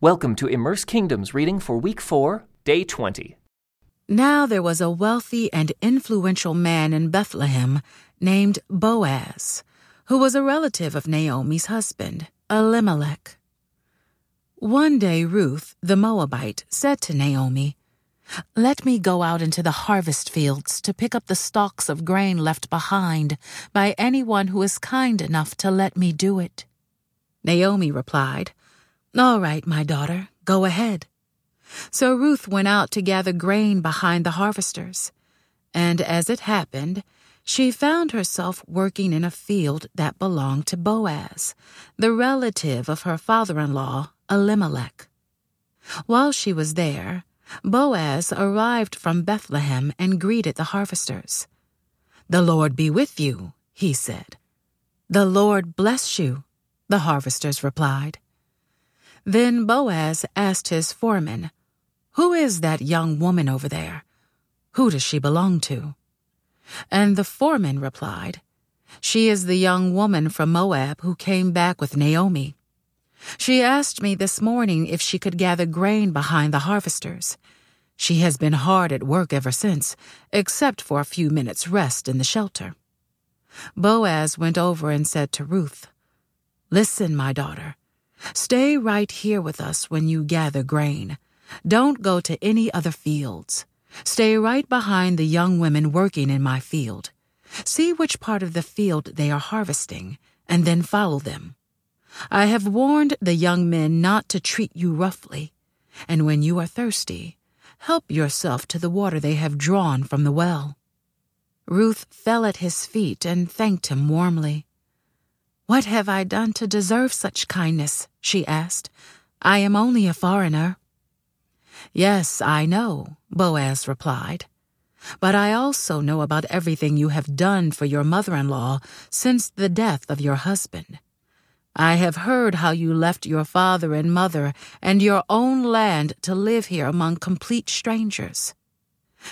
Welcome to Immerse Kingdoms reading for week 4, day 20. Now there was a wealthy and influential man in Bethlehem named Boaz, who was a relative of Naomi's husband, Elimelech. One day Ruth, the Moabite, said to Naomi, Let me go out into the harvest fields to pick up the stalks of grain left behind by anyone who is kind enough to let me do it. Naomi replied, all right, my daughter, go ahead. So Ruth went out to gather grain behind the harvesters. And as it happened, she found herself working in a field that belonged to Boaz, the relative of her father in law, Elimelech. While she was there, Boaz arrived from Bethlehem and greeted the harvesters. The Lord be with you, he said. The Lord bless you, the harvesters replied. Then Boaz asked his foreman, Who is that young woman over there? Who does she belong to? And the foreman replied, She is the young woman from Moab who came back with Naomi. She asked me this morning if she could gather grain behind the harvesters. She has been hard at work ever since, except for a few minutes' rest in the shelter. Boaz went over and said to Ruth, Listen, my daughter. Stay right here with us when you gather grain. Don't go to any other fields. Stay right behind the young women working in my field. See which part of the field they are harvesting, and then follow them. I have warned the young men not to treat you roughly, and when you are thirsty, help yourself to the water they have drawn from the well. Ruth fell at his feet and thanked him warmly. What have I done to deserve such kindness? she asked. I am only a foreigner. Yes, I know, Boaz replied. But I also know about everything you have done for your mother in law since the death of your husband. I have heard how you left your father and mother and your own land to live here among complete strangers.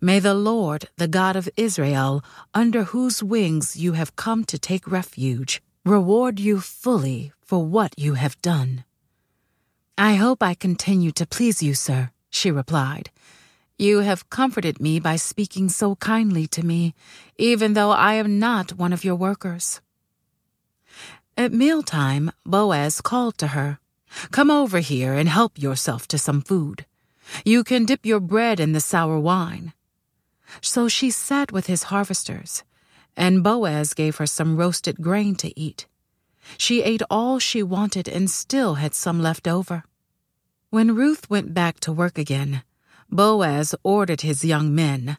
May the Lord, the God of Israel, under whose wings you have come to take refuge, reward you fully for what you have done. I hope I continue to please you, sir, she replied. You have comforted me by speaking so kindly to me, even though I am not one of your workers. At mealtime, Boaz called to her, Come over here and help yourself to some food. You can dip your bread in the sour wine. So she sat with his harvesters and Boaz gave her some roasted grain to eat. She ate all she wanted and still had some left over. When Ruth went back to work again, Boaz ordered his young men,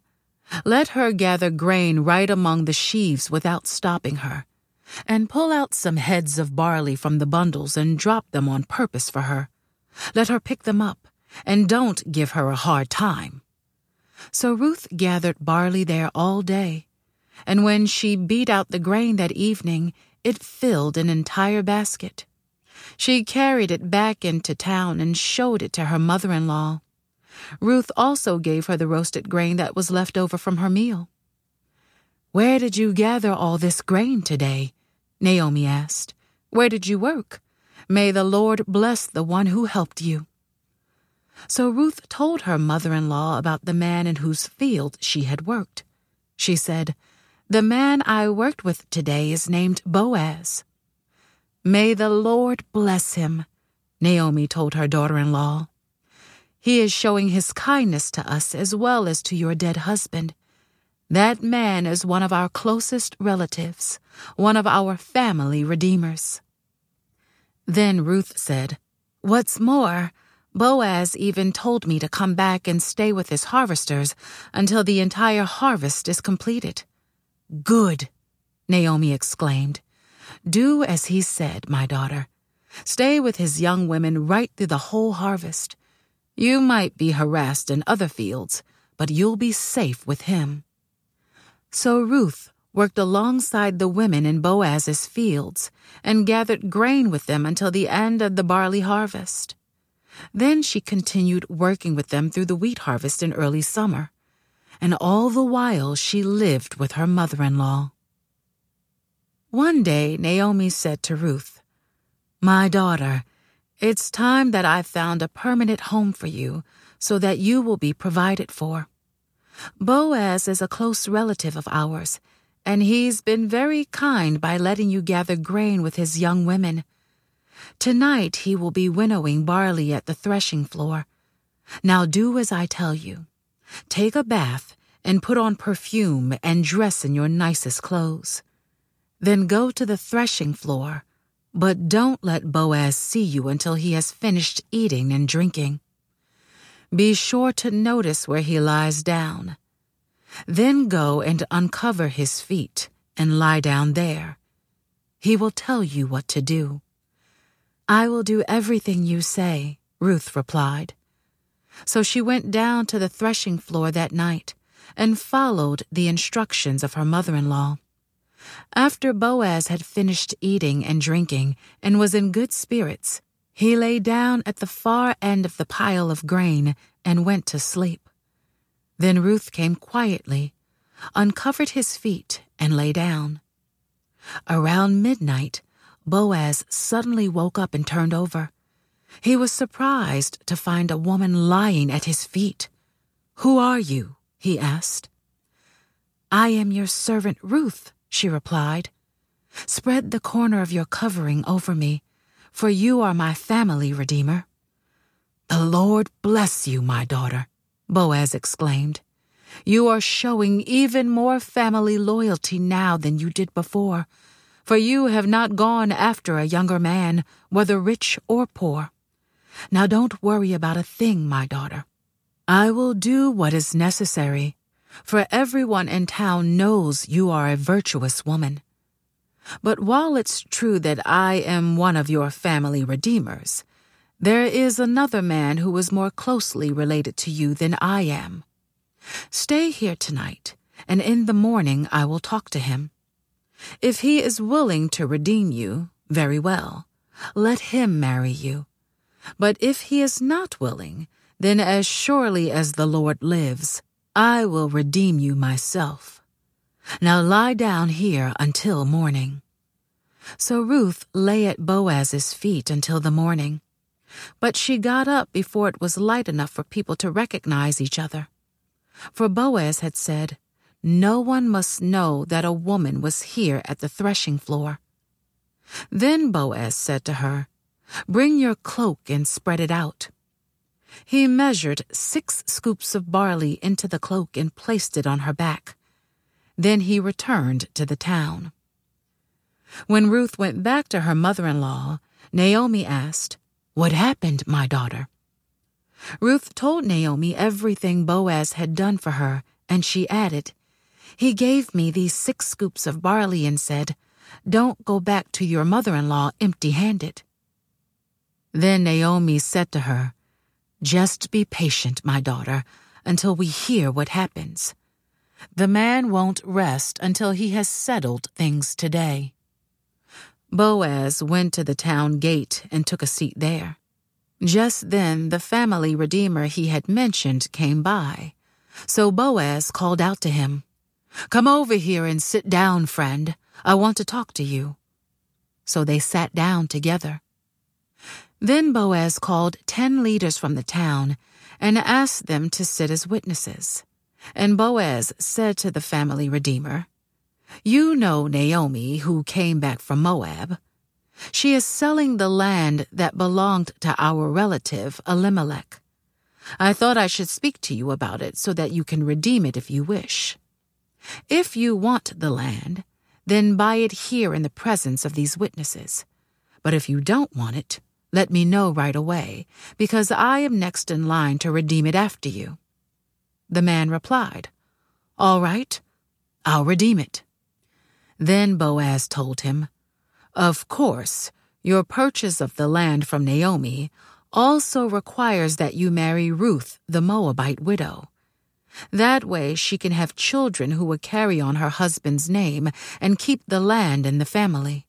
Let her gather grain right among the sheaves without stopping her, and pull out some heads of barley from the bundles and drop them on purpose for her. Let her pick them up, and don't give her a hard time. So Ruth gathered barley there all day and when she beat out the grain that evening, it filled an entire basket. She carried it back into town and showed it to her mother in law. Ruth also gave her the roasted grain that was left over from her meal. Where did you gather all this grain today? Naomi asked. Where did you work? May the Lord bless the one who helped you. So Ruth told her mother in law about the man in whose field she had worked. She said, the man I worked with today is named Boaz. May the Lord bless him, Naomi told her daughter in law. He is showing his kindness to us as well as to your dead husband. That man is one of our closest relatives, one of our family redeemers. Then Ruth said, What's more, Boaz even told me to come back and stay with his harvesters until the entire harvest is completed. Good, Naomi exclaimed. Do as he said, my daughter. Stay with his young women right through the whole harvest. You might be harassed in other fields, but you'll be safe with him. So Ruth worked alongside the women in Boaz's fields and gathered grain with them until the end of the barley harvest. Then she continued working with them through the wheat harvest in early summer and all the while she lived with her mother in law. One day Naomi said to Ruth, My daughter, It's time that I found a permanent home for you so that you will be provided for. Boaz is a close relative of ours, and he's been very kind by letting you gather grain with his young women. Tonight he will be winnowing barley at the threshing floor. Now do as I tell you. Take a bath and put on perfume and dress in your nicest clothes. Then go to the threshing floor but don't let Boaz see you until he has finished eating and drinking. Be sure to notice where he lies down. Then go and uncover his feet and lie down there. He will tell you what to do. I will do everything you say, Ruth replied. So she went down to the threshing floor that night and followed the instructions of her mother in law. After Boaz had finished eating and drinking and was in good spirits, he lay down at the far end of the pile of grain and went to sleep. Then Ruth came quietly, uncovered his feet, and lay down. Around midnight, Boaz suddenly woke up and turned over. He was surprised to find a woman lying at his feet. Who are you? he asked. I am your servant Ruth, she replied. Spread the corner of your covering over me, for you are my family, Redeemer. The Lord bless you, my daughter, Boaz exclaimed. You are showing even more family loyalty now than you did before, for you have not gone after a younger man, whether rich or poor. Now don't worry about a thing, my daughter. I will do what is necessary for everyone in town knows you are a virtuous woman. But while it's true that I am one of your family redeemers, there is another man who is more closely related to you than I am. Stay here tonight, and in the morning I will talk to him. If he is willing to redeem you, very well. Let him marry you. But if he is not willing, then as surely as the Lord lives, I will redeem you myself. Now lie down here until morning. So Ruth lay at Boaz's feet until the morning. But she got up before it was light enough for people to recognize each other. For Boaz had said, No one must know that a woman was here at the threshing floor. Then Boaz said to her, Bring your cloak and spread it out. He measured six scoops of barley into the cloak and placed it on her back. Then he returned to the town. When Ruth went back to her mother in law, Naomi asked, What happened, my daughter? Ruth told Naomi everything Boaz had done for her, and she added, He gave me these six scoops of barley and said, Don't go back to your mother in law empty handed. Then Naomi said to her, just be patient, my daughter, until we hear what happens. The man won't rest until he has settled things today. Boaz went to the town gate and took a seat there. Just then the family redeemer he had mentioned came by. So Boaz called out to him, Come over here and sit down, friend. I want to talk to you. So they sat down together. Then Boaz called ten leaders from the town and asked them to sit as witnesses. And Boaz said to the family redeemer, You know Naomi, who came back from Moab. She is selling the land that belonged to our relative Elimelech. I thought I should speak to you about it so that you can redeem it if you wish. If you want the land, then buy it here in the presence of these witnesses. But if you don't want it, let me know right away, because I am next in line to redeem it after you. The man replied, All right, I'll redeem it. Then Boaz told him, Of course, your purchase of the land from Naomi also requires that you marry Ruth, the Moabite widow. That way she can have children who will carry on her husband's name and keep the land in the family.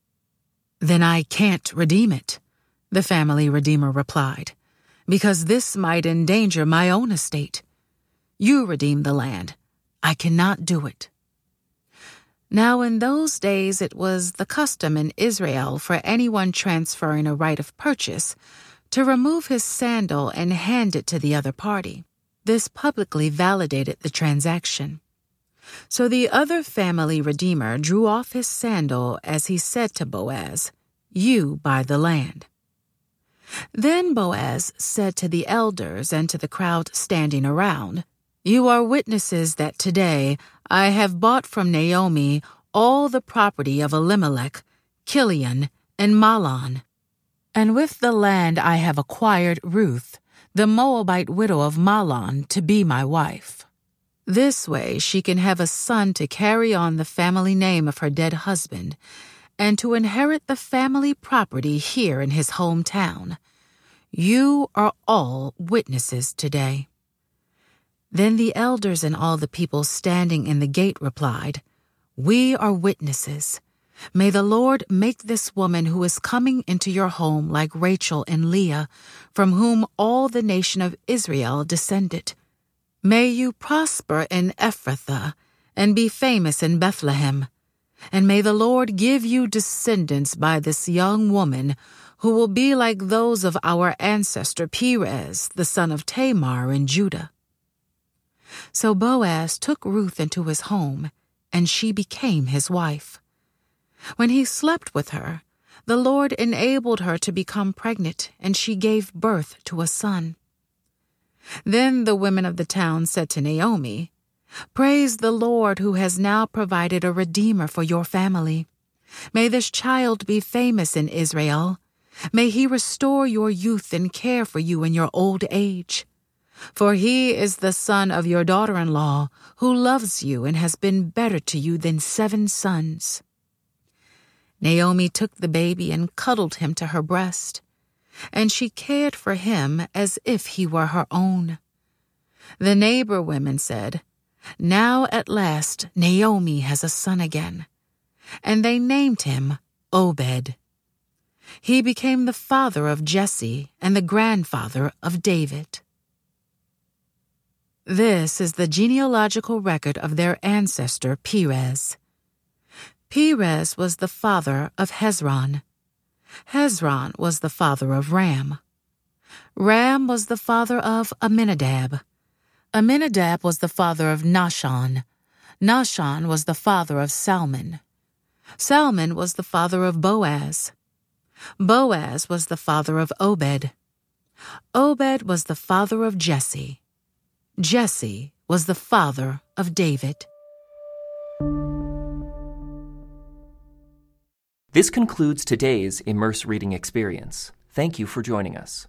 Then I can't redeem it, the family redeemer replied, because this might endanger my own estate. You redeem the land. I cannot do it. Now, in those days, it was the custom in Israel for anyone transferring a right of purchase to remove his sandal and hand it to the other party. This publicly validated the transaction. So the other family redeemer drew off his sandal as he said to Boaz, You buy the land. Then Boaz said to the elders and to the crowd standing around, You are witnesses that today I have bought from Naomi all the property of Elimelech, Kilion, and Mahlon. And with the land I have acquired Ruth, the Moabite widow of Mahlon, to be my wife. This way she can have a son to carry on the family name of her dead husband and to inherit the family property here in his hometown. You are all witnesses today. Then the elders and all the people standing in the gate replied, We are witnesses. May the Lord make this woman who is coming into your home like Rachel and Leah, from whom all the nation of Israel descended. May you prosper in Ephrathah and be famous in Bethlehem. And may the Lord give you descendants by this young woman who will be like those of our ancestor Perez, the son of Tamar in Judah. So Boaz took Ruth into his home, and she became his wife. When he slept with her, the Lord enabled her to become pregnant, and she gave birth to a son. Then the women of the town said to Naomi, Praise the Lord who has now provided a redeemer for your family. May this child be famous in Israel. May he restore your youth and care for you in your old age. For he is the son of your daughter in law, who loves you and has been better to you than seven sons. Naomi took the baby and cuddled him to her breast, and she cared for him as if he were her own. The neighbor women said, Now at last Naomi has a son again. And they named him Obed. He became the father of Jesse and the grandfather of David. This is the genealogical record of their ancestor Perez. Perez was the father of Hezron. Hezron was the father of Ram. Ram was the father of Amminadab. Amminadab was the father of Nahshon. Nahshon was the father of Salmon. Salmon was the father of Boaz. Boaz was the father of Obed. Obed was the father of Jesse. Jesse was the father of David. This concludes today's Immerse Reading Experience. Thank you for joining us.